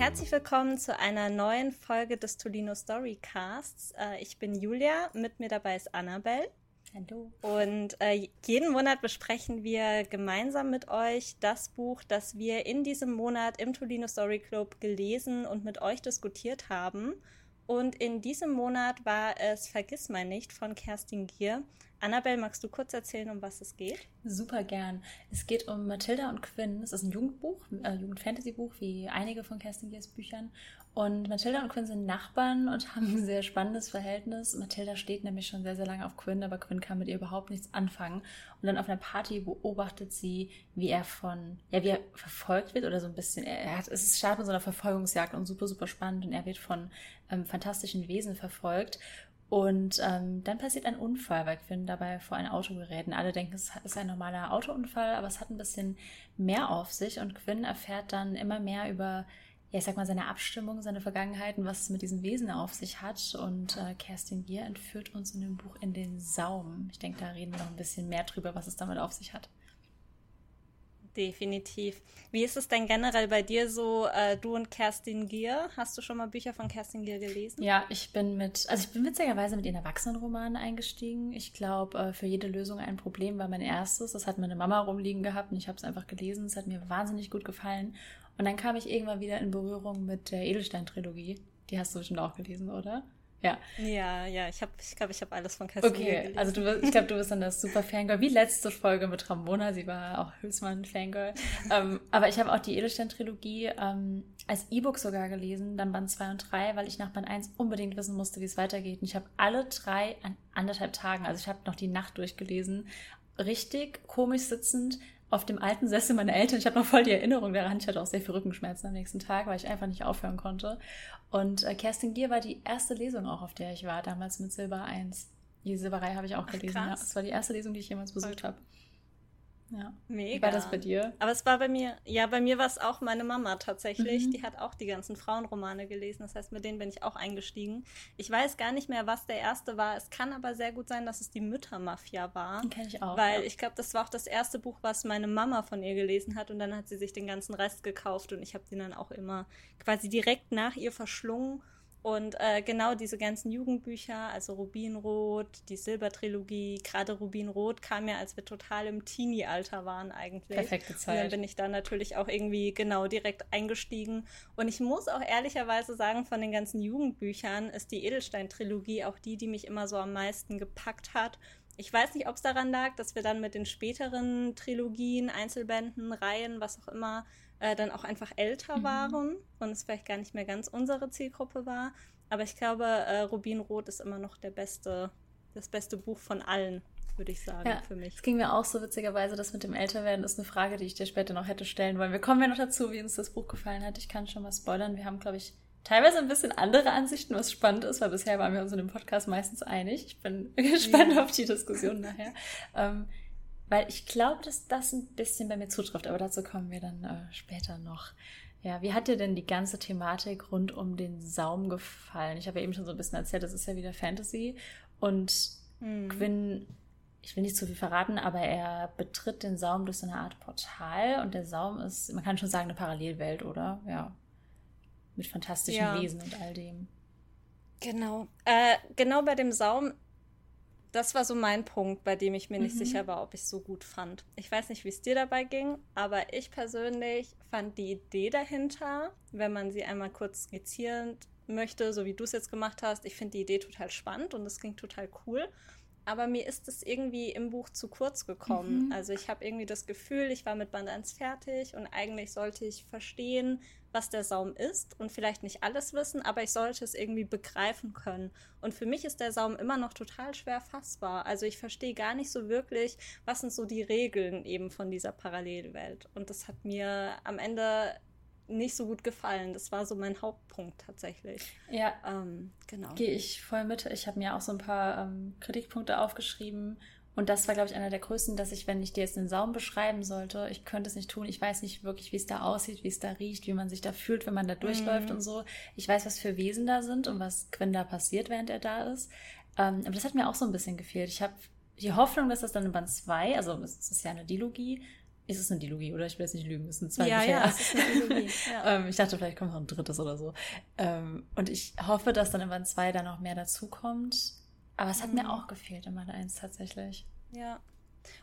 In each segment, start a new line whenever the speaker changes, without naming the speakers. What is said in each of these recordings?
herzlich willkommen zu einer neuen Folge des Tolino Storycasts. Äh, ich bin Julia, mit mir dabei ist Annabelle.
Hallo.
Und äh, jeden Monat besprechen wir gemeinsam mit euch das Buch, das wir in diesem Monat im Tolino Story Club gelesen und mit euch diskutiert haben. Und in diesem Monat war es Vergiss mein nicht von Kerstin Gier. Annabelle, magst du kurz erzählen, um was es geht?
Super gern. Es geht um Mathilda und Quinn. Es ist ein Jugendbuch, äh, Jugendfantasy-Buch, wie einige von Kerstin Giers Büchern. Und Mathilda und Quinn sind Nachbarn und haben ein sehr spannendes Verhältnis. Mathilda steht nämlich schon sehr, sehr lange auf Quinn, aber Quinn kann mit ihr überhaupt nichts anfangen. Und dann auf einer Party beobachtet sie, wie er von, ja, wie er verfolgt wird oder so ein bisschen. Er hat, es startet mit so einer Verfolgungsjagd und super, super spannend und er wird von ähm, fantastischen Wesen verfolgt. Und ähm, dann passiert ein Unfall, weil Quinn dabei vor ein Auto gerät. Und alle denken, es ist ein normaler Autounfall, aber es hat ein bisschen mehr auf sich. Und Quinn erfährt dann immer mehr über, ja, ich sag mal, seine Abstimmung, seine Vergangenheit und was es mit diesen Wesen auf sich hat. Und äh, Kerstin Gier entführt uns in dem Buch in den Saum. Ich denke, da reden wir noch ein bisschen mehr drüber, was es damit auf sich hat.
Definitiv. Wie ist es denn generell bei dir so, äh, du und Kerstin Gier? Hast du schon mal Bücher von Kerstin Gier gelesen?
Ja, ich bin mit, also ich bin witzigerweise mit ihren Erwachsenenromanen eingestiegen. Ich glaube, äh, für jede Lösung ein Problem war mein erstes. Das hat meine Mama rumliegen gehabt und ich habe es einfach gelesen. Es hat mir wahnsinnig gut gefallen. Und dann kam ich irgendwann wieder in Berührung mit der Edelstein-Trilogie. Die hast du bestimmt auch gelesen, oder?
Ja. Ja, ja, ich habe, ich glaube, ich habe alles von Kerstin
Okay, gelesen. also du, ich glaube, du bist dann das super Fangirl, wie letzte Folge mit Ramona, sie war auch Hülsmann Fangirl. ähm, aber ich habe auch die Edelstein-Trilogie ähm, als E-Book sogar gelesen, dann Band 2 und 3, weil ich nach Band 1 unbedingt wissen musste, wie es weitergeht. Und ich habe alle drei an anderthalb Tagen, also ich habe noch die Nacht durchgelesen, richtig komisch sitzend, auf dem alten Sessel meiner Eltern. Ich habe noch voll die Erinnerung daran. Ich hatte auch sehr viel Rückenschmerzen am nächsten Tag, weil ich einfach nicht aufhören konnte. Und äh, Kerstin Gier war die erste Lesung auch, auf der ich war, damals mit Silber 1. Die Silberei habe ich auch gelesen. Ach, ja. Das war die erste Lesung, die ich jemals besucht habe. Ja. Mega. Wie war das bei dir?
Aber es war bei mir, ja, bei mir war es auch meine Mama tatsächlich. Mhm. Die hat auch die ganzen Frauenromane gelesen. Das heißt, mit denen bin ich auch eingestiegen. Ich weiß gar nicht mehr, was der erste war. Es kann aber sehr gut sein, dass es die Müttermafia war.
Den kenne ich auch.
Weil ja. ich glaube, das war auch das erste Buch, was meine Mama von ihr gelesen hat. Und dann hat sie sich den ganzen Rest gekauft. Und ich habe den dann auch immer quasi direkt nach ihr verschlungen und äh, genau diese ganzen Jugendbücher, also Rubinrot, die Silbertrilogie, gerade Rubinrot kam ja, als wir total im Teenie-Alter waren eigentlich.
Perfekte Zeit.
Und dann bin ich da natürlich auch irgendwie genau direkt eingestiegen. Und ich muss auch ehrlicherweise sagen, von den ganzen Jugendbüchern ist die Edelstein-Trilogie auch die, die mich immer so am meisten gepackt hat. Ich weiß nicht, ob es daran lag, dass wir dann mit den späteren Trilogien, Einzelbänden, Reihen, was auch immer, äh, dann auch einfach älter mhm. waren und es vielleicht gar nicht mehr ganz unsere Zielgruppe war. Aber ich glaube, äh, Rubinrot ist immer noch der beste, das beste Buch von allen, würde ich sagen, ja, für mich.
Es ging mir auch so witzigerweise, das mit dem Älterwerden ist eine Frage, die ich dir später noch hätte stellen wollen. Wir kommen ja noch dazu, wie uns das Buch gefallen hat. Ich kann schon mal spoilern. Wir haben, glaube ich, teilweise ein bisschen andere Ansichten, was spannend ist, weil bisher waren wir uns in dem Podcast meistens einig. Ich bin gespannt ja. auf die Diskussion nachher. Ähm, weil ich glaube, dass das ein bisschen bei mir zutrifft, aber dazu kommen wir dann äh, später noch. Ja, wie hat dir denn die ganze Thematik rund um den Saum gefallen? Ich habe ja eben schon so ein bisschen erzählt, das ist ja wieder Fantasy und mhm. Quinn, ich will nicht zu viel verraten, aber er betritt den Saum durch so eine Art Portal und der Saum ist, man kann schon sagen, eine Parallelwelt, oder? Ja. Mit fantastischen ja. Wesen und all dem.
Genau. Äh, genau bei dem Saum das war so mein Punkt, bei dem ich mir nicht mhm. sicher war, ob ich es so gut fand. Ich weiß nicht, wie es dir dabei ging, aber ich persönlich fand die Idee dahinter, wenn man sie einmal kurz skizzieren möchte, so wie du es jetzt gemacht hast, ich finde die Idee total spannend und es klingt total cool. Aber mir ist es irgendwie im Buch zu kurz gekommen. Mhm. Also ich habe irgendwie das Gefühl, ich war mit Band 1 fertig und eigentlich sollte ich verstehen, was der Saum ist und vielleicht nicht alles wissen, aber ich sollte es irgendwie begreifen können. Und für mich ist der Saum immer noch total schwer fassbar. Also ich verstehe gar nicht so wirklich, was sind so die Regeln eben von dieser Parallelwelt. Und das hat mir am Ende nicht so gut gefallen. Das war so mein Hauptpunkt tatsächlich.
Ja, ähm, genau. Gehe ich voll mit. Ich habe mir auch so ein paar ähm, Kritikpunkte aufgeschrieben und das war, glaube ich, einer der größten, dass ich, wenn ich dir jetzt den Saum beschreiben sollte, ich könnte es nicht tun. Ich weiß nicht wirklich, wie es da aussieht, wie es da riecht, wie man sich da fühlt, wenn man da durchläuft mhm. und so. Ich weiß, was für Wesen da sind und was Quinn da passiert, während er da ist. Ähm, aber das hat mir auch so ein bisschen gefehlt. Ich habe die Hoffnung, dass das dann in Band 2, also es ist ja eine Dilogie, ist es eine Dilogie, oder? Ich will jetzt nicht lügen, es sind zwei
ja,
Bücher.
Ja, es ist eine Dilogie.
Ja. ähm, ich dachte, vielleicht kommt noch ein drittes oder so. Ähm, und ich hoffe, dass dann in Band 2 da noch mehr dazukommt. Aber es hat mhm. mir auch gefehlt in Band 1 tatsächlich.
Ja.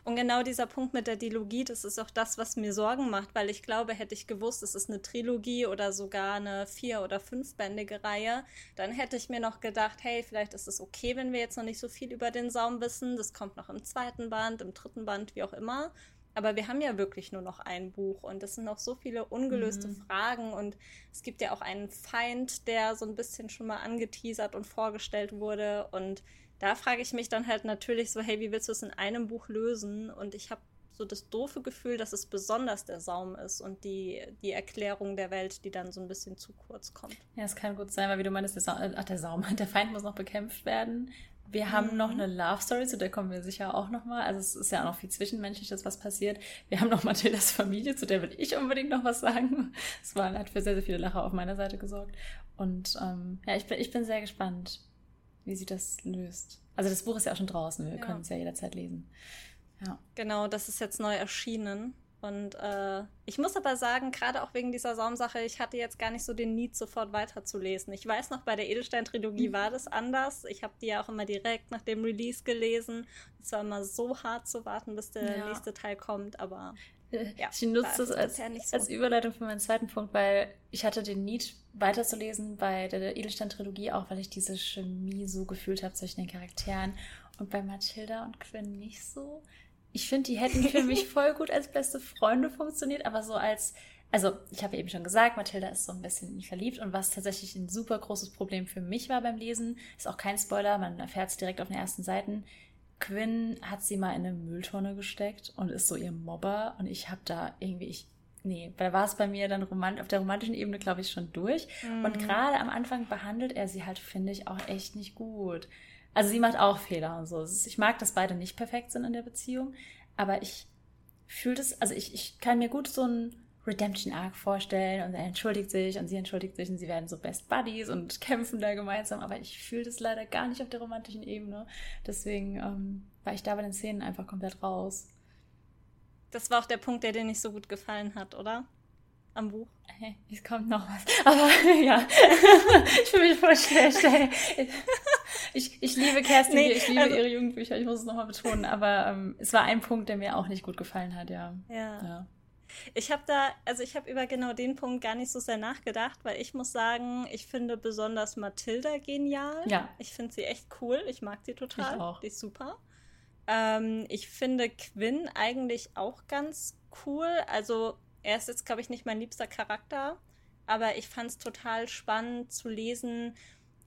Und genau dieser Punkt mit der Dilogie, das ist auch das, was mir Sorgen macht, weil ich glaube, hätte ich gewusst, es ist eine Trilogie oder sogar eine vier- oder fünfbändige Reihe, dann hätte ich mir noch gedacht, hey, vielleicht ist es okay, wenn wir jetzt noch nicht so viel über den Saum wissen. Das kommt noch im zweiten Band, im dritten Band, wie auch immer. Aber wir haben ja wirklich nur noch ein Buch und es sind noch so viele ungelöste mhm. Fragen und es gibt ja auch einen Feind, der so ein bisschen schon mal angeteasert und vorgestellt wurde und da frage ich mich dann halt natürlich so, hey, wie willst du es in einem Buch lösen? Und ich habe so das doofe Gefühl, dass es besonders der Saum ist und die, die Erklärung der Welt, die dann so ein bisschen zu kurz kommt.
Ja, es kann gut sein, weil wie du meinst, der Saum, ach, der Saum, der Feind muss noch bekämpft werden. Wir mhm. haben noch eine Love Story, zu der kommen wir sicher auch noch mal. Also es ist ja auch noch viel Zwischenmenschliches, was passiert. Wir haben noch Mathildas Familie, zu der will ich unbedingt noch was sagen. Es war, hat für sehr, sehr viele Lacher auf meiner Seite gesorgt. Und ähm, ja, ich bin, ich bin sehr gespannt, wie sie das löst. Also das Buch ist ja auch schon draußen, wir ja. können es ja jederzeit lesen. Ja.
Genau, das ist jetzt neu erschienen. Und äh, ich muss aber sagen, gerade auch wegen dieser Saumsache, ich hatte jetzt gar nicht so den Need, sofort weiterzulesen. Ich weiß noch, bei der Edelstein-Trilogie mhm. war das anders. Ich habe die ja auch immer direkt nach dem Release gelesen. Es war immer so hart zu warten, bis der ja. nächste Teil kommt, aber
ja, ich nutze das als, so. als Überleitung für meinen zweiten Punkt, weil ich hatte den Need weiterzulesen bei der Edelstein-Trilogie, auch weil ich diese Chemie so gefühlt habe zwischen den Charakteren und bei Mathilda und Quinn nicht so. Ich finde, die hätten für mich voll gut als beste Freunde funktioniert, aber so als, also ich habe eben schon gesagt, Mathilda ist so ein bisschen in ihn verliebt und was tatsächlich ein super großes Problem für mich war beim Lesen, ist auch kein Spoiler, man erfährt es direkt auf den ersten Seiten, Quinn hat sie mal in eine Mülltonne gesteckt und ist so ihr Mobber und ich habe da irgendwie, ich, nee, da war es bei mir dann romant auf der romantischen Ebene, glaube ich, schon durch. Mhm. Und gerade am Anfang behandelt er sie halt, finde ich, auch echt nicht gut. Also sie macht auch Fehler und so. Ich mag, dass beide nicht perfekt sind in der Beziehung, aber ich fühle das, also ich, ich kann mir gut so ein Redemption-Arc vorstellen und er entschuldigt sich und sie entschuldigt sich und sie werden so Best Buddies und kämpfen da gemeinsam, aber ich fühle das leider gar nicht auf der romantischen Ebene. Deswegen ähm, war ich da bei den Szenen einfach komplett raus.
Das war auch der Punkt, der dir nicht so gut gefallen hat, oder? Am Buch.
Hey, es kommt noch was. Aber ja, ich fühle mich voll schlecht. Ey. Ich, ich liebe Kerstin, nee, ich liebe also, ihre Jugendbücher, ich muss es nochmal betonen, aber ähm, es war ein Punkt, der mir auch nicht gut gefallen hat, ja.
Ja. ja. Ich habe da, also ich habe über genau den Punkt gar nicht so sehr nachgedacht, weil ich muss sagen, ich finde besonders Mathilda genial. Ja. Ich finde sie echt cool. Ich mag sie total. Ich auch. Die ist super. Ähm, ich finde Quinn eigentlich auch ganz cool. Also er ist jetzt, glaube ich, nicht mein liebster Charakter, aber ich fand es total spannend zu lesen,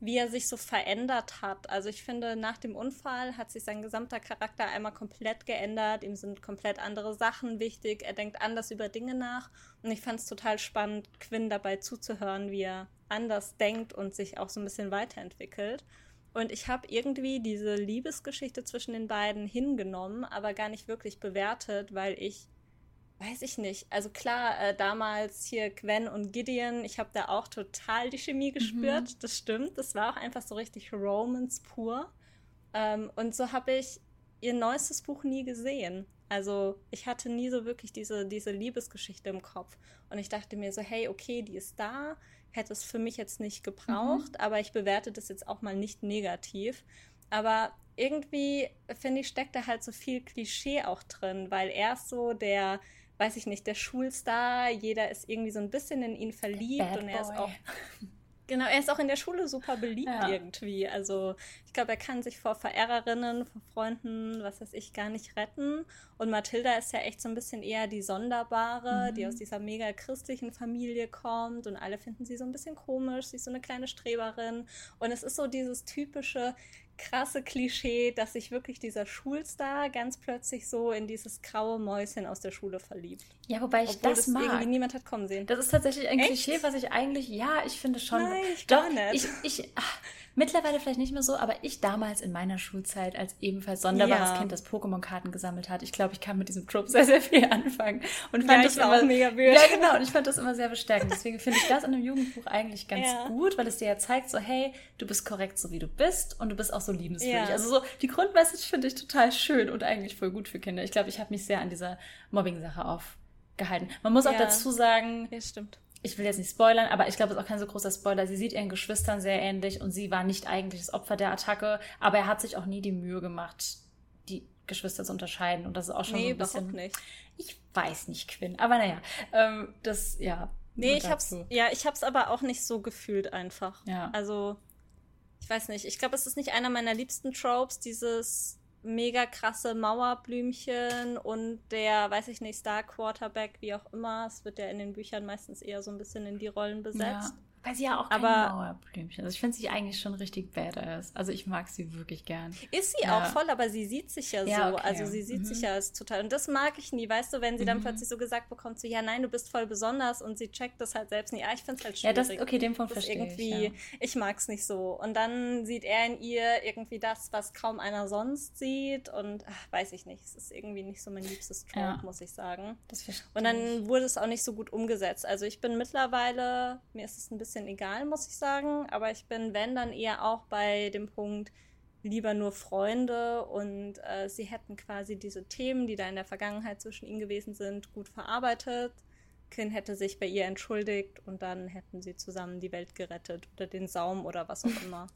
wie er sich so verändert hat. Also ich finde, nach dem Unfall hat sich sein gesamter Charakter einmal komplett geändert. Ihm sind komplett andere Sachen wichtig. Er denkt anders über Dinge nach. Und ich fand es total spannend, Quinn dabei zuzuhören, wie er anders denkt und sich auch so ein bisschen weiterentwickelt. Und ich habe irgendwie diese Liebesgeschichte zwischen den beiden hingenommen, aber gar nicht wirklich bewertet, weil ich weiß ich nicht. Also klar, äh, damals hier Gwen und Gideon, ich habe da auch total die Chemie gespürt. Mhm. Das stimmt. Das war auch einfach so richtig Romance pur. Ähm, und so habe ich ihr neuestes Buch nie gesehen. Also ich hatte nie so wirklich diese, diese Liebesgeschichte im Kopf. Und ich dachte mir so, hey, okay, die ist da, hätte es für mich jetzt nicht gebraucht, mhm. aber ich bewerte das jetzt auch mal nicht negativ. Aber irgendwie, finde ich, steckt da halt so viel Klischee auch drin, weil er ist so der weiß ich nicht, der Schulstar, jeder ist irgendwie so ein bisschen in ihn verliebt und er ist auch. Genau, er ist auch in der Schule super beliebt ja. irgendwie. Also ich glaube, er kann sich vor Verehrerinnen, vor Freunden, was weiß ich, gar nicht retten. Und Mathilda ist ja echt so ein bisschen eher die Sonderbare, mhm. die aus dieser mega christlichen Familie kommt und alle finden sie so ein bisschen komisch. Sie ist so eine kleine Streberin. Und es ist so dieses typische, krasse Klischee, dass sich wirklich dieser Schulstar ganz plötzlich so in dieses graue Mäuschen aus der Schule verliebt.
Ja, wobei ich Obwohl das, mag.
irgendwie niemand hat kommen sehen.
Das ist tatsächlich ein Echt? Klischee, was ich eigentlich, ja, ich finde schon.
Nein, ich Doch,
nicht. Ich, ich, ach, Mittlerweile vielleicht nicht mehr so, aber ich damals in meiner Schulzeit als ebenfalls sonderbares
Ja.
Kind, das Pokémon-Karten gesammelt hat, ich glaube, ich kann mit diesem Trope sehr, sehr viel anfangen. Und fand
Ja,
das immer
mega wild.
Ja, genau. Und ich fand das immer sehr bestärkend. Deswegen finde ich das in einem Jugendbuch eigentlich ganz
Ja.
gut, weil es dir ja zeigt, so, hey, du bist korrekt, so wie du bist und du bist auch so liebenswürdig. Also so, die Grundmessage finde ich total schön und eigentlich voll gut für Kinder. Ich glaube, ich habe mich sehr an dieser Mobbing-Sache aufgehalten. Man muss auch dazu sagen,
Ja, stimmt.
Ich will jetzt nicht spoilern, aber ich glaube, es ist auch kein so großer Spoiler. Sie sieht ihren Geschwistern sehr ähnlich und sie war nicht eigentlich das Opfer der Attacke, aber er hat sich auch nie die Mühe gemacht, die Geschwister zu unterscheiden. Und das ist auch schon
Nee,
so ein bisschen.
nicht.
Ich weiß nicht, Quinn. Aber naja, ähm, das, ja.
Nee, ich hab's, ja, ich hab's aber auch nicht so gefühlt einfach.
Ja.
Also, ich weiß nicht. Ich glaube, es ist nicht einer meiner liebsten Tropes, dieses mega krasse Mauerblümchen und der, weiß ich nicht, Star Quarterback, wie auch immer. Es wird ja in den Büchern meistens eher so ein bisschen in die Rollen besetzt.
Ja. Weil sie ja auch kein
Aber-
Mauerblümchen. Also ich finde sie eigentlich schon richtig badass. Also ich mag sie wirklich gern.
Ist sie
Ja.
auch voll, aber sie sieht sich ja,
Ja,
so.
okay.
Also sie sieht
Mhm.
sich ja als total. Und das mag ich nie, weißt du, wenn sie dann
Mhm.
plötzlich so gesagt bekommt, so, ja, nein, du bist voll besonders und sie checkt das halt selbst nicht. Ja, ich find's halt
Ja,
schwierig.
das, okay, den Punkt
Das ist
verstehe
irgendwie,
ich.
ich, mag's nicht so. Und dann sieht er in ihr irgendwie das, was kaum einer sonst sieht. Und ach, weiß ich nicht. Es ist irgendwie nicht so mein liebstes Trope,
Ja.
muss ich sagen.
Ja, das verstehe
Und dann wurde es auch nicht so gut umgesetzt. Also ich bin mittlerweile, mir ist es ein bisschen egal, muss ich sagen, aber ich bin, wenn, dann eher auch bei dem Punkt, lieber nur Freunde und äh, sie hätten quasi diese Themen, die da in der Vergangenheit zwischen ihnen gewesen sind, gut verarbeitet. Kin hätte sich bei ihr entschuldigt und dann hätten sie zusammen die Welt gerettet oder den Saum oder was auch immer.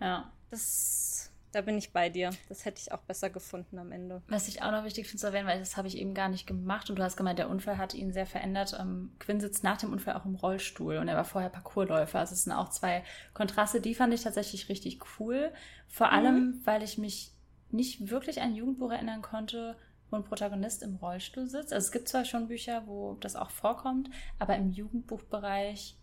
Ja.
Das, da bin ich bei dir. Das hätte ich auch besser gefunden am Ende.
Was ich auch noch wichtig finde zu erwähnen, weil das habe ich eben gar nicht gemacht und du hast gemeint, der Unfall hat ihn sehr verändert. Ähm, Quinn sitzt nach dem Unfall auch im Rollstuhl und er war vorher Parkourläufer. Also es sind auch zwei Kontraste, die fand ich tatsächlich richtig cool. Vor allem, weil ich mich nicht wirklich an ein Jugendbuch erinnern konnte, wo ein Protagonist im Rollstuhl sitzt. Also es gibt zwar schon Bücher, wo das auch vorkommt, aber im Jugendbuchbereich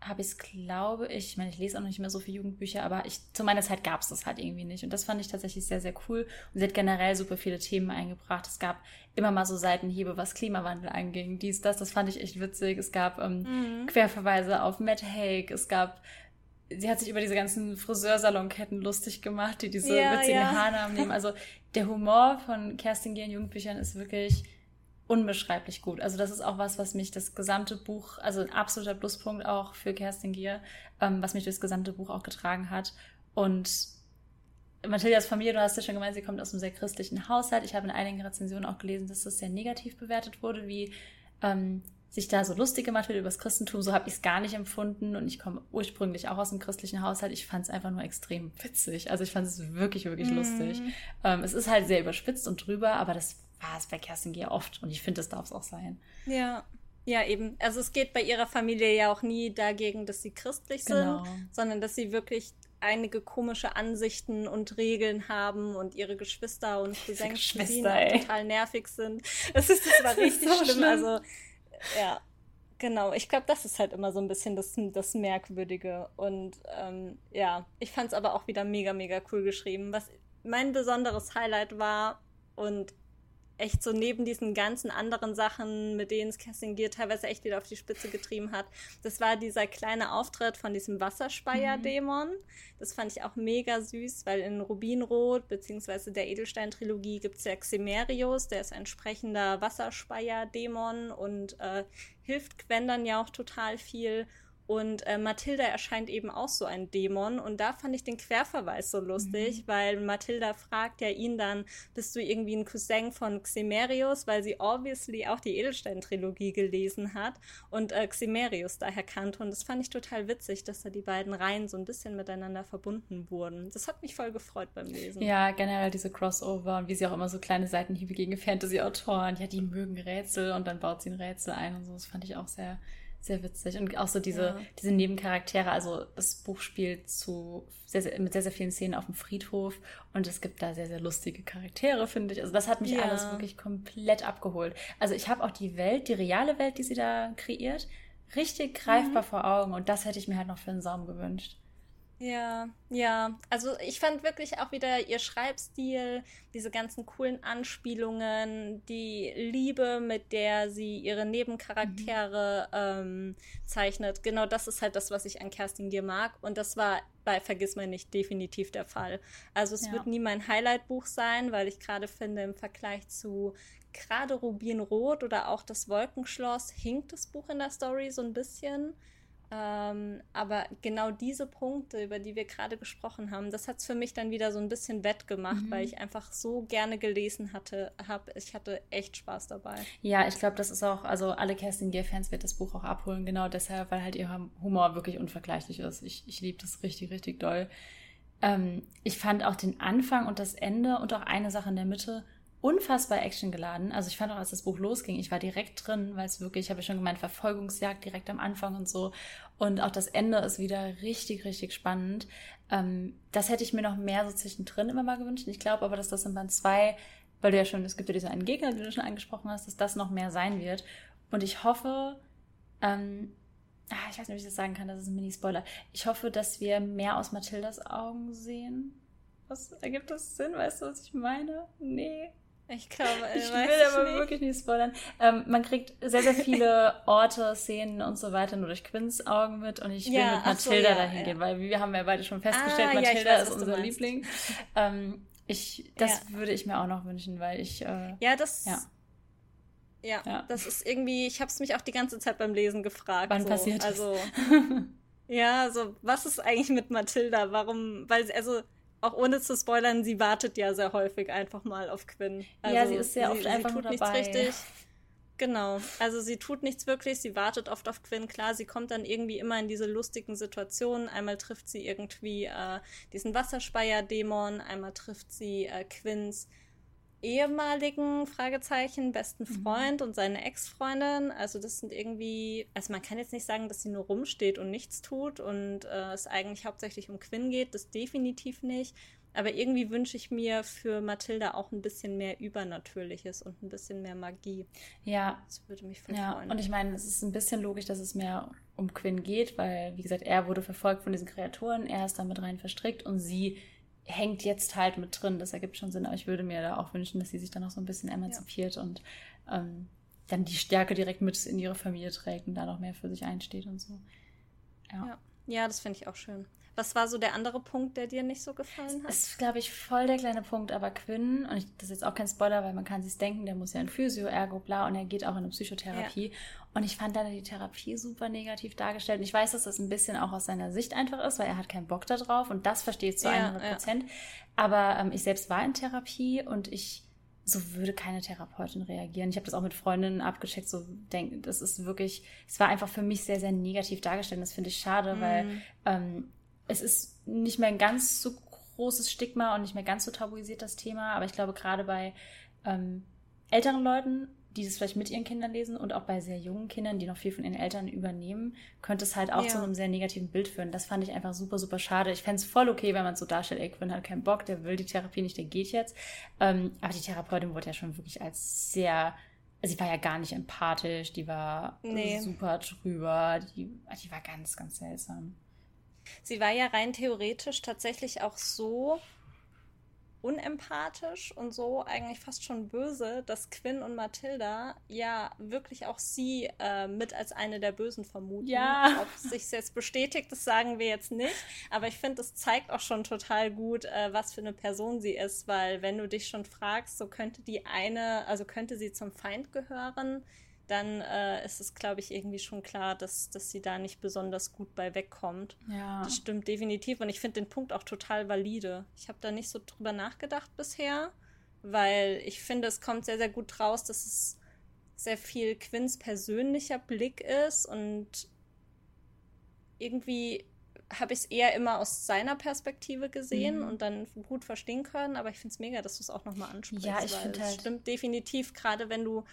habe ich es, glaube ich, ich meine, ich lese auch noch nicht mehr so viele Jugendbücher, aber ich, zu meiner Zeit gab es das halt irgendwie nicht. Und das fand ich tatsächlich sehr, sehr cool. Und sie hat generell super viele Themen eingebracht. Es gab immer mal so Seitenhiebe, was Klimawandel anging, dies, das, das fand ich echt witzig. Es gab ähm, Querverweise auf Matt Haig, es gab sie hat sich über diese ganzen Friseursalonketten lustig gemacht, die diese
Ja,
witzigen
ja.
Haarnamen nehmen. Also der Humor von Kerstin Gier in Jugendbüchern ist wirklich unbeschreiblich gut. Also das ist auch was, was mich das gesamte Buch, also ein absoluter Pluspunkt auch für Kerstin Gier, ähm, was mich das gesamte Buch auch getragen hat. Und Mathildas Familie, du hast ja schon gemeint, sie kommt aus einem sehr christlichen Haushalt. Ich habe in einigen Rezensionen auch gelesen, dass das sehr negativ bewertet wurde, wie ähm, sich da so lustig gemacht wird über das Christentum. So habe ich es gar nicht empfunden. Und ich komme ursprünglich auch aus einem christlichen Haushalt. Ich fand es einfach nur extrem witzig. Also ich fand es wirklich, wirklich
Mhm.
lustig. Ähm, es ist halt sehr überspitzt und drüber, aber das war es bei Kerstin Gier oft. Und ich finde, das darf es auch sein.
Ja. Ja, eben. Also es geht bei ihrer Familie ja auch nie dagegen, dass sie christlich
Genau.
sind, sondern dass sie wirklich einige komische Ansichten und Regeln haben und ihre Geschwister und Cousins total nervig sind. Es ist, das war
Das ist
richtig
so
schlimm.
schlimm.
Also, ja. Genau, ich glaube, das ist halt immer so ein bisschen das, das Merkwürdige. Und ähm, ja, ich fand es aber auch wieder mega, mega cool geschrieben. Was mein besonderes Highlight war und echt so neben diesen ganzen anderen Sachen, mit denen es Kerstin Gier teilweise echt wieder auf die Spitze getrieben hat, das war dieser kleine Auftritt von diesem Wasserspeier-Dämon. Das fand ich auch mega süß, weil in Rubinrot beziehungsweise der Edelstein-Trilogie gibt es ja Ximerius, der ist ein sprechender Wasserspeier-Dämon und äh, hilft Gwen dann ja auch total viel. Und äh, Mathilda erscheint eben auch so ein Dämon. Und da fand ich den Querverweis so lustig, weil Mathilda fragt ja ihn dann, bist du irgendwie ein Cousin von Ximerius? Weil sie obviously auch die Edelstein-Trilogie gelesen hat und äh, Ximerius daher kannte. Und das fand ich total witzig, dass da die beiden Reihen so ein bisschen miteinander verbunden wurden. Das hat mich voll gefreut beim Lesen.
Ja, generell diese Crossover und wie sie auch immer so kleine Seitenhiebe gegen Fantasy-Autoren, ja, die mögen Rätsel und dann baut sie ein Rätsel ein und so. Das fand ich auch sehr, sehr witzig. Und auch so diese,
Ja.
diese Nebencharaktere. Also das Buch spielt zu sehr, sehr, mit sehr, sehr vielen Szenen auf dem Friedhof und es gibt da sehr, sehr lustige Charaktere, finde ich. Also das hat mich
Ja.
alles wirklich komplett abgeholt. Also ich habe auch die Welt, die reale Welt, die sie da kreiert, richtig greifbar vor Augen und das hätte ich mir halt noch für einen Saum gewünscht.
Ja, ja. Also ich fand wirklich auch wieder ihr Schreibstil, diese ganzen coolen Anspielungen, die Liebe, mit der sie ihre Nebencharaktere mhm. ähm, zeichnet. Genau das ist halt das, was ich an Kerstin Gier mag. Und das war bei Vergiss mal nicht definitiv der Fall. Also es ja. wird nie mein Highlight-Buch sein, weil ich gerade finde, im Vergleich zu gerade Rubinrot oder auch das Wolkenschloss hinkt das Buch in der Story so ein bisschen. Ähm, aber genau diese Punkte, über die wir gerade gesprochen haben, das hat es für mich dann wieder so ein bisschen wettgemacht, mhm. weil ich einfach so gerne gelesen hatte, habe. Ich hatte echt Spaß dabei.
Ja, ich glaube, das ist auch, also alle Kerstin Gier-Fans wird das Buch auch abholen, genau deshalb, weil halt ihr Humor wirklich unvergleichlich ist. Ich, ich liebe das richtig, richtig doll. Ähm, ich fand auch den Anfang und das Ende und auch eine Sache in der Mitte unfassbar actiongeladen. Also ich fand auch, als das Buch losging, ich war direkt drin, weil es wirklich, ich habe ja schon gemeint, Verfolgungsjagd direkt am Anfang und so. Und auch das Ende ist wieder richtig, richtig spannend. Ähm, das hätte ich mir noch mehr so zwischendrin immer mal gewünscht. Ich glaube aber, dass das in Band 2, weil du ja schon, es gibt ja diese einen Gegner, den du schon angesprochen hast, dass das noch mehr sein wird. Und ich hoffe, ähm, ah, ich weiß nicht, wie ich das sagen kann, das ist ein Mini-Spoiler. Ich hoffe, dass wir mehr aus Mathildas Augen sehen. Was ergibt das Sinn? Weißt du, was ich meine? Nee. Ich glaube, äh, ich will aber nicht. wirklich nicht spoilern. Ähm, man kriegt sehr, sehr viele Orte, Szenen und so weiter nur durch Quinns Augen mit und ich will ja, mit Mathilda so, ja, dahin ja. gehen, weil wir haben ja beide schon festgestellt, ah, Mathilda weiß, ist unser Liebling. Ähm, ich, das würde ich mir auch noch wünschen, weil ich. Äh,
ja, das. Ja. Ja, ja, das ist irgendwie, ich habe es mich auch die ganze Zeit beim Lesen gefragt. Wann so. passiert das? Also, ja, so, was ist eigentlich mit Mathilda? Warum, weil, also, auch ohne zu spoilern, sie wartet ja sehr häufig einfach mal auf Quinn. Also ja, sie ist sehr oft sie, einfach sie tut nichts dabei. richtig. Genau. Also sie tut nichts wirklich, sie wartet oft auf Quinn. Klar, sie kommt dann irgendwie immer in diese lustigen Situationen. Einmal trifft sie irgendwie äh, diesen Wasserspeier-Dämon, einmal trifft sie äh, Quinns ehemaligen Fragezeichen besten mhm. Freund mhm. und seine Ex-Freundin. Also das sind irgendwie, also man kann jetzt nicht sagen, dass sie nur rumsteht und nichts tut und äh, es eigentlich hauptsächlich um Quinn geht, das definitiv nicht. Aber irgendwie wünsche ich mir für Mathilda auch ein bisschen mehr Übernatürliches und ein bisschen mehr Magie.
Ja. Das würde mich voll ja. freuen. Und ich meine, es ist ein bisschen logisch, dass es mehr um Quinn geht, weil, wie gesagt, er wurde verfolgt von diesen Kreaturen, er ist damit rein verstrickt und sie hängt jetzt halt mit drin. Das ergibt schon Sinn, aber ich würde mir da auch wünschen, dass sie sich dann auch so ein bisschen emanzipiert ja. und ähm, dann die Stärke direkt mit in ihre Familie trägt und da noch mehr für sich einsteht und so.
Ja, ja. ja das finde ich auch schön. Was war so der andere Punkt, der dir nicht so gefallen hat?
Das ist, glaube ich, voll der kleine Punkt, aber Quinn, und ich, das ist jetzt auch kein Spoiler, weil man kann sich denken, der muss ja in Physio, Ergo, bla, und er geht auch in eine Psychotherapie. Ja. Und ich fand dann die Therapie super negativ dargestellt. Und ich weiß, dass das ein bisschen auch aus seiner Sicht einfach ist, weil er hat keinen Bock da drauf und das verstehe ich zu ja, 100 Prozent. Ja. Aber ähm, ich selbst war in Therapie und ich so würde keine Therapeutin reagieren. Ich habe das auch mit Freundinnen abgecheckt, so denke, das ist wirklich, es war einfach für mich sehr, sehr negativ dargestellt. Das finde ich schade, mhm. weil ähm, es ist nicht mehr ein ganz so großes Stigma und nicht mehr ganz so tabuisiert das Thema, aber ich glaube gerade bei ähm, älteren Leuten, die das vielleicht mit ihren Kindern lesen und auch bei sehr jungen Kindern, die noch viel von ihren Eltern übernehmen, könnte es halt auch ja. zu einem sehr negativen Bild führen. Das fand ich einfach super, super schade. Ich fände es voll okay, wenn man so darstellt, ey, Quinn hat keinen Bock, der will die Therapie nicht, der geht jetzt. Ähm, aber die Therapeutin wurde ja schon wirklich als sehr also sie war ja gar nicht empathisch, die war nee. super drüber, die, die war ganz, ganz seltsam.
Sie war ja rein theoretisch tatsächlich auch so unempathisch und so eigentlich fast schon böse, dass Quinn und Mathilda ja wirklich auch sie äh, mit als eine der Bösen vermuten. Ja. Ob sich jetzt bestätigt, das sagen wir jetzt nicht. Aber ich finde, es zeigt auch schon total gut, äh, was für eine Person sie ist, weil wenn du dich schon fragst, so könnte die eine, also könnte sie zum Feind gehören, dann äh, ist es, glaube ich, irgendwie schon klar, dass, dass sie da nicht besonders gut bei wegkommt. Ja. Das stimmt definitiv. Und ich finde den Punkt auch total valide. Ich habe da nicht so drüber nachgedacht bisher, weil ich finde, es kommt sehr, sehr gut raus, dass es sehr viel Quinns persönlicher Blick ist und irgendwie habe ich es eher immer aus seiner Perspektive gesehen mhm. und dann gut verstehen können, aber ich finde es mega, dass du es auch nochmal ansprichst. Ja, ich finde halt. stimmt definitiv, gerade wenn du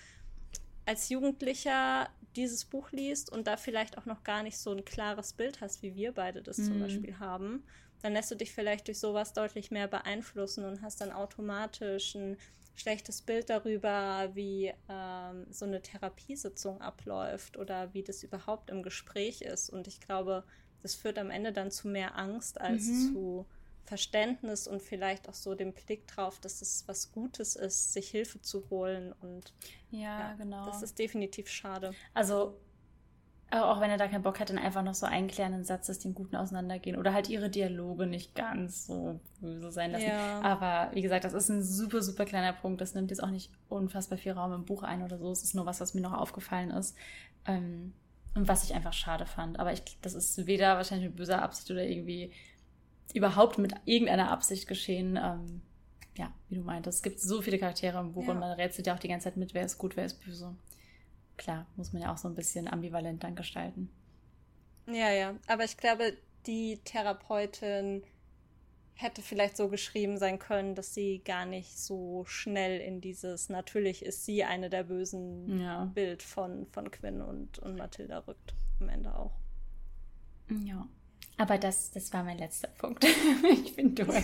als Jugendlicher dieses Buch liest und da vielleicht auch noch gar nicht so ein klares Bild hast, wie wir beide das mhm. zum Beispiel haben, dann lässt du dich vielleicht durch sowas deutlich mehr beeinflussen und hast dann automatisch ein schlechtes Bild darüber, wie ähm, so eine Therapiesitzung abläuft oder wie das überhaupt im Gespräch ist. Und ich glaube, das führt am Ende dann zu mehr Angst als mhm. zu Verständnis und vielleicht auch so den Blick drauf, dass es was Gutes ist, sich Hilfe zu holen. Und
ja, ja genau.
Das ist definitiv schade.
Also auch wenn er da keinen Bock hat, dann einfach noch so einen kleinen Satz, dass die im Guten auseinandergehen. Oder halt ihre Dialoge nicht ganz so böse sein lassen. Ja. Aber wie gesagt, das ist ein super, super kleiner Punkt. Das nimmt jetzt auch nicht unfassbar viel Raum im Buch ein oder so. Es ist nur was, was mir noch aufgefallen ist. Ähm, und was ich einfach schade fand. Aber ich, das ist weder wahrscheinlich mit böser Absicht oder irgendwie überhaupt mit irgendeiner Absicht geschehen. Ähm, ja, wie du meintest. Es gibt so viele Charaktere im Buch ja. und man rätselt ja auch die ganze Zeit mit, wer ist gut, wer ist böse. Klar, muss man ja auch so ein bisschen ambivalent dann gestalten.
Ja, ja. Aber ich glaube, die Therapeutin hätte vielleicht so geschrieben sein können, dass sie gar nicht so schnell in dieses natürlich ist sie eine der bösen ja. Bild von, von Quinn und, und Mathilda rückt am Ende auch.
Ja. Aber das, das war mein letzter Punkt. ich bin durch.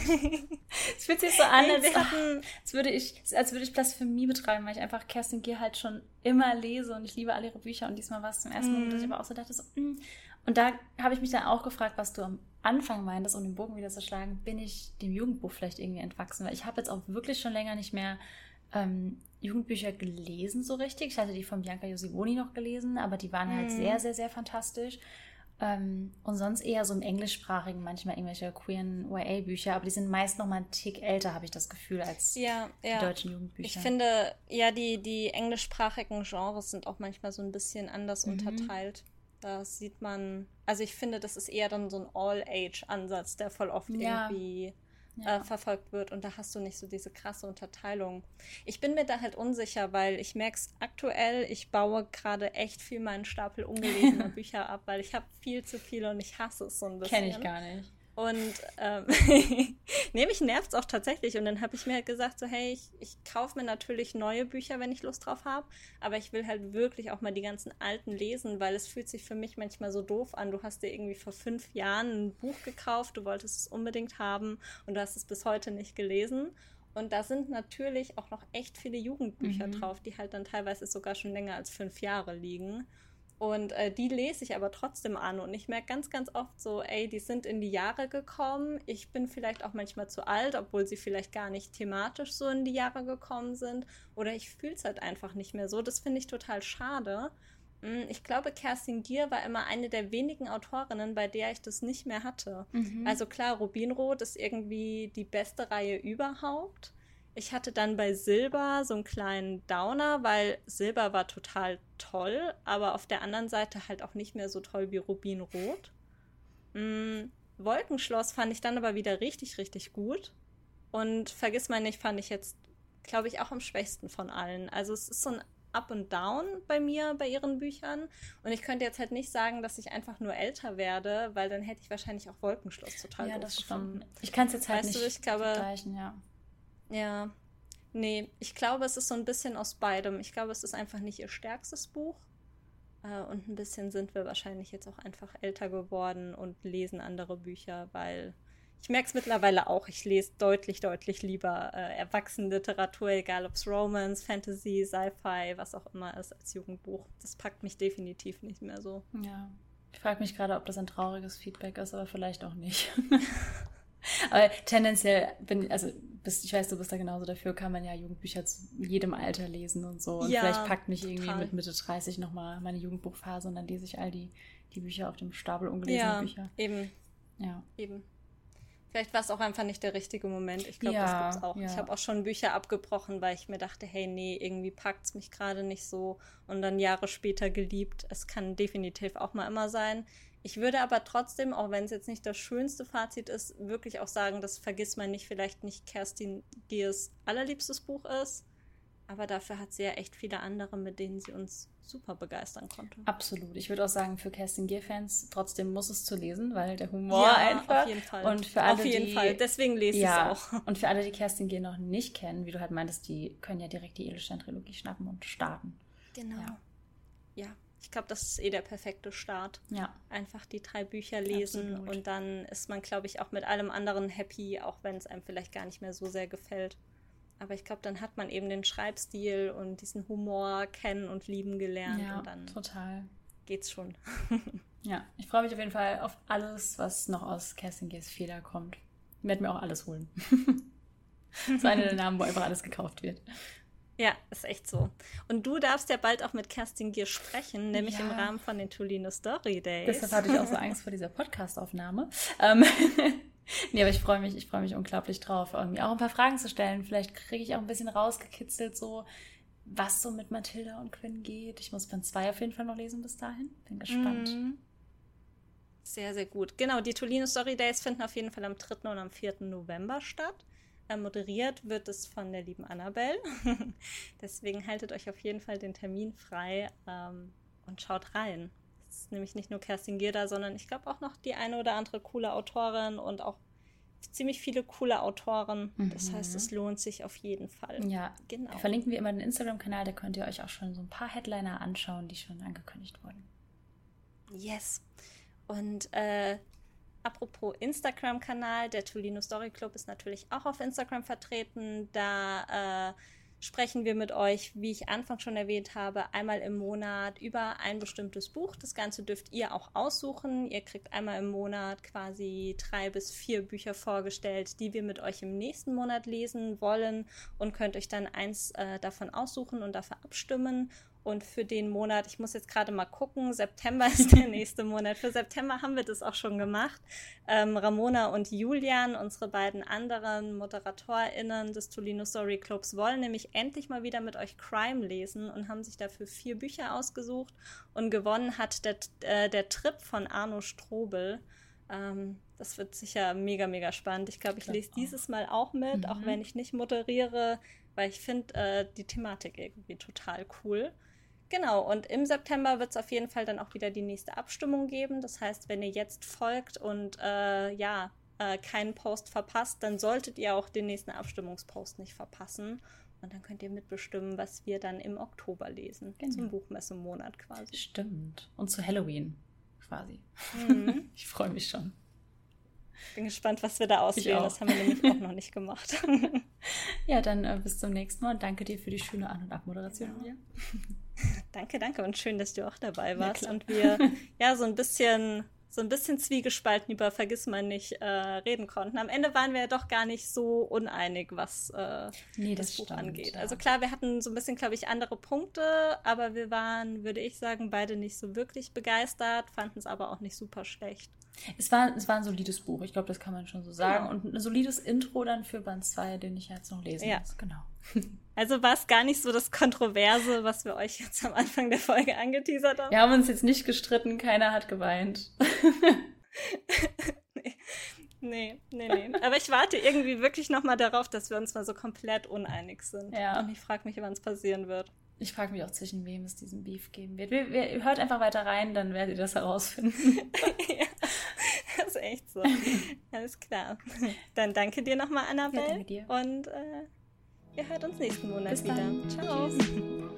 Es fühlt sich so an, als, hatten, als, würde ich, als würde ich Blasphemie betreiben, weil ich einfach Kerstin Gier halt schon immer lese und ich liebe alle ihre Bücher und diesmal war es zum ersten Mal, mm. dass ich aber auch so dachte, so, mm. und da habe ich mich dann auch gefragt, was du am Anfang meintest, um den Bogen wieder zu schlagen, bin ich dem Jugendbuch vielleicht irgendwie entwachsen, weil ich habe jetzt auch wirklich schon länger nicht mehr ähm, Jugendbücher gelesen so richtig. Ich hatte die von Bianca Josivoni noch gelesen, aber die waren halt mm. sehr, sehr, sehr fantastisch. Ähm, und sonst eher so im englischsprachigen, manchmal irgendwelche queeren YA-Bücher, aber die sind meist noch mal einen Tick älter, habe ich das Gefühl, als
ja, ja.
die deutschen Jugendbücher.
Ich finde, ja, die, die englischsprachigen Genres sind auch manchmal so ein bisschen anders mhm. unterteilt. Da sieht man, also ich finde, das ist eher dann so ein All-Age-Ansatz, der voll oft ja. irgendwie ja. äh, verfolgt wird. Und da hast du nicht so diese krasse Unterteilung. Ich bin mir da halt unsicher, weil ich merke es aktuell, ich baue gerade echt viel meinen Stapel ungelesener Bücher ab, weil ich habe viel zu viele und ich hasse es so ein bisschen.
Kenne ich gar nicht.
Und ähm, nee, mich nervt es auch tatsächlich. Und dann habe ich mir halt gesagt, so, hey, ich, ich kaufe mir natürlich neue Bücher, wenn ich Lust drauf habe. Aber ich will halt wirklich auch mal die ganzen alten lesen, weil es fühlt sich für mich manchmal so doof an. Du hast dir irgendwie vor fünf Jahren ein Buch gekauft, du wolltest es unbedingt haben und du hast es bis heute nicht gelesen. Und da sind natürlich auch noch echt viele Jugendbücher mhm. drauf, die halt dann teilweise sogar schon länger als fünf Jahre liegen. Und äh, die lese ich aber trotzdem an. Und ich merke ganz, ganz oft so, ey, die sind in die Jahre gekommen. Ich bin vielleicht auch manchmal zu alt, obwohl sie vielleicht gar nicht thematisch so in die Jahre gekommen sind. Oder ich fühle es halt einfach nicht mehr so. Das finde ich total schade. Hm, ich glaube, Kerstin Gier war immer eine der wenigen Autorinnen, bei der ich das nicht mehr hatte. Mhm. Also klar, Rubinrot ist irgendwie die beste Reihe überhaupt. Ich hatte dann bei Silber so einen kleinen Downer, weil Silber war total toll, aber auf der anderen Seite halt auch nicht mehr so toll wie Rubinrot. Mhm. Wolkenschloss fand ich dann aber wieder richtig, richtig gut. Und vergiss mal nicht, fand ich jetzt, glaube ich, auch am schwächsten von allen. Also es ist so ein Up und Down bei mir, bei ihren Büchern. Und ich könnte jetzt halt nicht sagen, dass ich einfach nur älter werde, weil dann hätte ich wahrscheinlich auch Wolkenschloss total
Ja, das stimmt. Ich kann es jetzt halt weißt nicht
du, ich glaube,
vergleichen, ja.
Ja. Nee, ich glaube, es ist so ein bisschen aus beidem. Ich glaube, es ist einfach nicht ihr stärkstes Buch. Äh, und ein bisschen sind wir wahrscheinlich jetzt auch einfach älter geworden und lesen andere Bücher, weil ich merke es mittlerweile auch. Ich lese deutlich, deutlich lieber äh, Erwachsenenliteratur, egal ob es Romance, Fantasy, Sci-Fi, was auch immer ist, als Jugendbuch. Das packt mich definitiv nicht mehr so.
Ja. Ich frage mich gerade, ob das ein trauriges Feedback ist, aber vielleicht auch nicht. aber tendenziell bin ich, also bist, ich weiß, du bist da genauso dafür, kann man ja Jugendbücher zu jedem Alter lesen und so. Und ja, vielleicht packt mich total. irgendwie mit Mitte 30 nochmal meine Jugendbuchphase und dann lese ich all die, die Bücher auf dem Stapel ungelesene ja, Bücher.
Eben.
Ja.
Eben. Vielleicht war es auch einfach nicht der richtige Moment. Ich glaube, ja, das gibt's auch. Ja. Ich habe auch schon Bücher abgebrochen, weil ich mir dachte, hey, nee, irgendwie packt es mich gerade nicht so. Und dann Jahre später geliebt. Es kann definitiv auch mal immer sein. Ich würde aber trotzdem, auch wenn es jetzt nicht das schönste Fazit ist, wirklich auch sagen, dass Vergiss man nicht vielleicht nicht Kerstin Giers allerliebstes Buch ist. Aber dafür hat sie ja echt viele andere, mit denen sie uns super begeistern konnte.
Absolut. Ich würde auch sagen, für Kerstin Gier-Fans trotzdem muss es zu lesen, weil der Humor ja, einfach.
Auf jeden Fall.
Und für alle,
auf jeden
die,
Fall. Deswegen lese ja, ich es auch.
Und für alle, die Kerstin Gier noch nicht kennen, wie du halt meintest, die können ja direkt die Edelstein-Trilogie schnappen und starten.
Genau. Ja. ja. Ich glaube, das ist eh der perfekte Start.
Ja.
Einfach die drei Bücher lesen Absolut. und dann ist man, glaube ich, auch mit allem anderen happy, auch wenn es einem vielleicht gar nicht mehr so sehr gefällt. Aber ich glaube, dann hat man eben den Schreibstil und diesen Humor kennen und lieben gelernt.
Ja,
und dann
total.
Geht's schon.
Ja, ich freue mich auf jeden Fall auf alles, was noch aus Kerstin Gears Feder kommt. Ich werde mir auch alles holen. das ist einer der Namen, wo einfach alles gekauft wird.
Ja, ist echt so. Und du darfst ja bald auch mit Kerstin Gier sprechen, nämlich ja. im Rahmen von den Tolino Story Days.
Deshalb hatte ich auch so Angst vor dieser Podcast-Aufnahme. Ähm, nee, aber ich freue mich, ich freue mich unglaublich drauf, irgendwie auch ein paar Fragen zu stellen. Vielleicht kriege ich auch ein bisschen rausgekitzelt, so was so mit Mathilda und Quinn geht. Ich muss Band 2 auf jeden Fall noch lesen bis dahin. Bin gespannt. Mm.
Sehr, sehr gut. Genau, die Tolino Story Days finden auf jeden Fall am 3. und am 4. November statt. Äh, moderiert wird es von der lieben Annabelle. Deswegen haltet euch auf jeden Fall den Termin frei ähm, und schaut rein. Es ist nämlich nicht nur Kerstin Gierda, sondern ich glaube auch noch die eine oder andere coole Autorin und auch ziemlich viele coole Autoren. Mhm. Das heißt, es lohnt sich auf jeden Fall.
Ja, genau. Verlinken wir immer den Instagram-Kanal, da könnt ihr euch auch schon so ein paar Headliner anschauen, die schon angekündigt wurden.
Yes. Und äh, apropos Instagram-Kanal, der Tolino Story Club ist natürlich auch auf Instagram vertreten. Da äh, sprechen wir mit euch, wie ich anfangs schon erwähnt habe, einmal im Monat über ein bestimmtes Buch. Das Ganze dürft ihr auch aussuchen. Ihr kriegt einmal im Monat quasi drei bis vier Bücher vorgestellt, die wir mit euch im nächsten Monat lesen wollen und könnt euch dann eins äh, davon aussuchen und dafür abstimmen. Und für den Monat, ich muss jetzt gerade mal gucken, September ist der nächste Monat. Für September haben wir das auch schon gemacht. Ähm, Ramona und Julian, unsere beiden anderen ModeratorInnen des Tolino Story Clubs, wollen nämlich endlich mal wieder mit euch Crime lesen und haben sich dafür vier Bücher ausgesucht. Und gewonnen hat der, äh, der Trip von Arno Strobel. Ähm, das wird sicher mega, mega spannend. Ich glaube, ich lese dieses Mal auch mit, mhm. auch wenn ich nicht moderiere, weil ich finde äh, die Thematik irgendwie total cool. Genau, und im September wird es auf jeden Fall dann auch wieder die nächste Abstimmung geben. Das heißt, wenn ihr jetzt folgt und äh, ja, äh, keinen Post verpasst, dann solltet ihr auch den nächsten Abstimmungspost nicht verpassen. Und dann könnt ihr mitbestimmen, was wir dann im Oktober lesen. Genau. Zum Buchmessemonat quasi.
Stimmt. Und zu Halloween quasi. Mhm. ich freue mich schon.
Bin gespannt, was wir da auswählen. Das haben wir nämlich auch noch nicht gemacht.
ja, dann äh, bis zum nächsten Mal und danke dir für die schöne An- und Abmoderation. Genau.
Danke, danke und schön, dass du auch dabei warst und wir ja so ein bisschen so ein bisschen zwiegespalten über Vergiss mal nicht äh, reden konnten. Am Ende waren wir ja doch gar nicht so uneinig, was äh, nee, das, das Buch stimmt, angeht. Ja. Also klar, wir hatten so ein bisschen, glaube ich, andere Punkte, aber wir waren, würde ich sagen, beide nicht so wirklich begeistert, fanden es aber auch nicht super schlecht.
Es war, es war ein solides Buch, ich glaube, das kann man schon so sagen. Genau. Und ein solides Intro dann für Band 2, den ich jetzt noch lesen ja. muss. Genau.
Also war es gar nicht so das Kontroverse, was wir euch jetzt am Anfang der Folge angeteasert haben.
Wir haben uns jetzt nicht gestritten, keiner hat geweint.
nee, nee, nee. Aber ich warte irgendwie wirklich nochmal darauf, dass wir uns mal so komplett uneinig sind. Ja. Und ich frage mich, wann es passieren wird.
Ich frage mich auch, zwischen wem es diesen Beef geben wird. Wir, wir, hört einfach weiter rein, dann werdet ihr das herausfinden. ja,
ist echt so. Alles klar. Dann danke dir nochmal, Annabelle. Ja, danke dir. Und äh, ihr hört uns nächsten Monat Bis wieder. Dann. Ciao. Tschüss.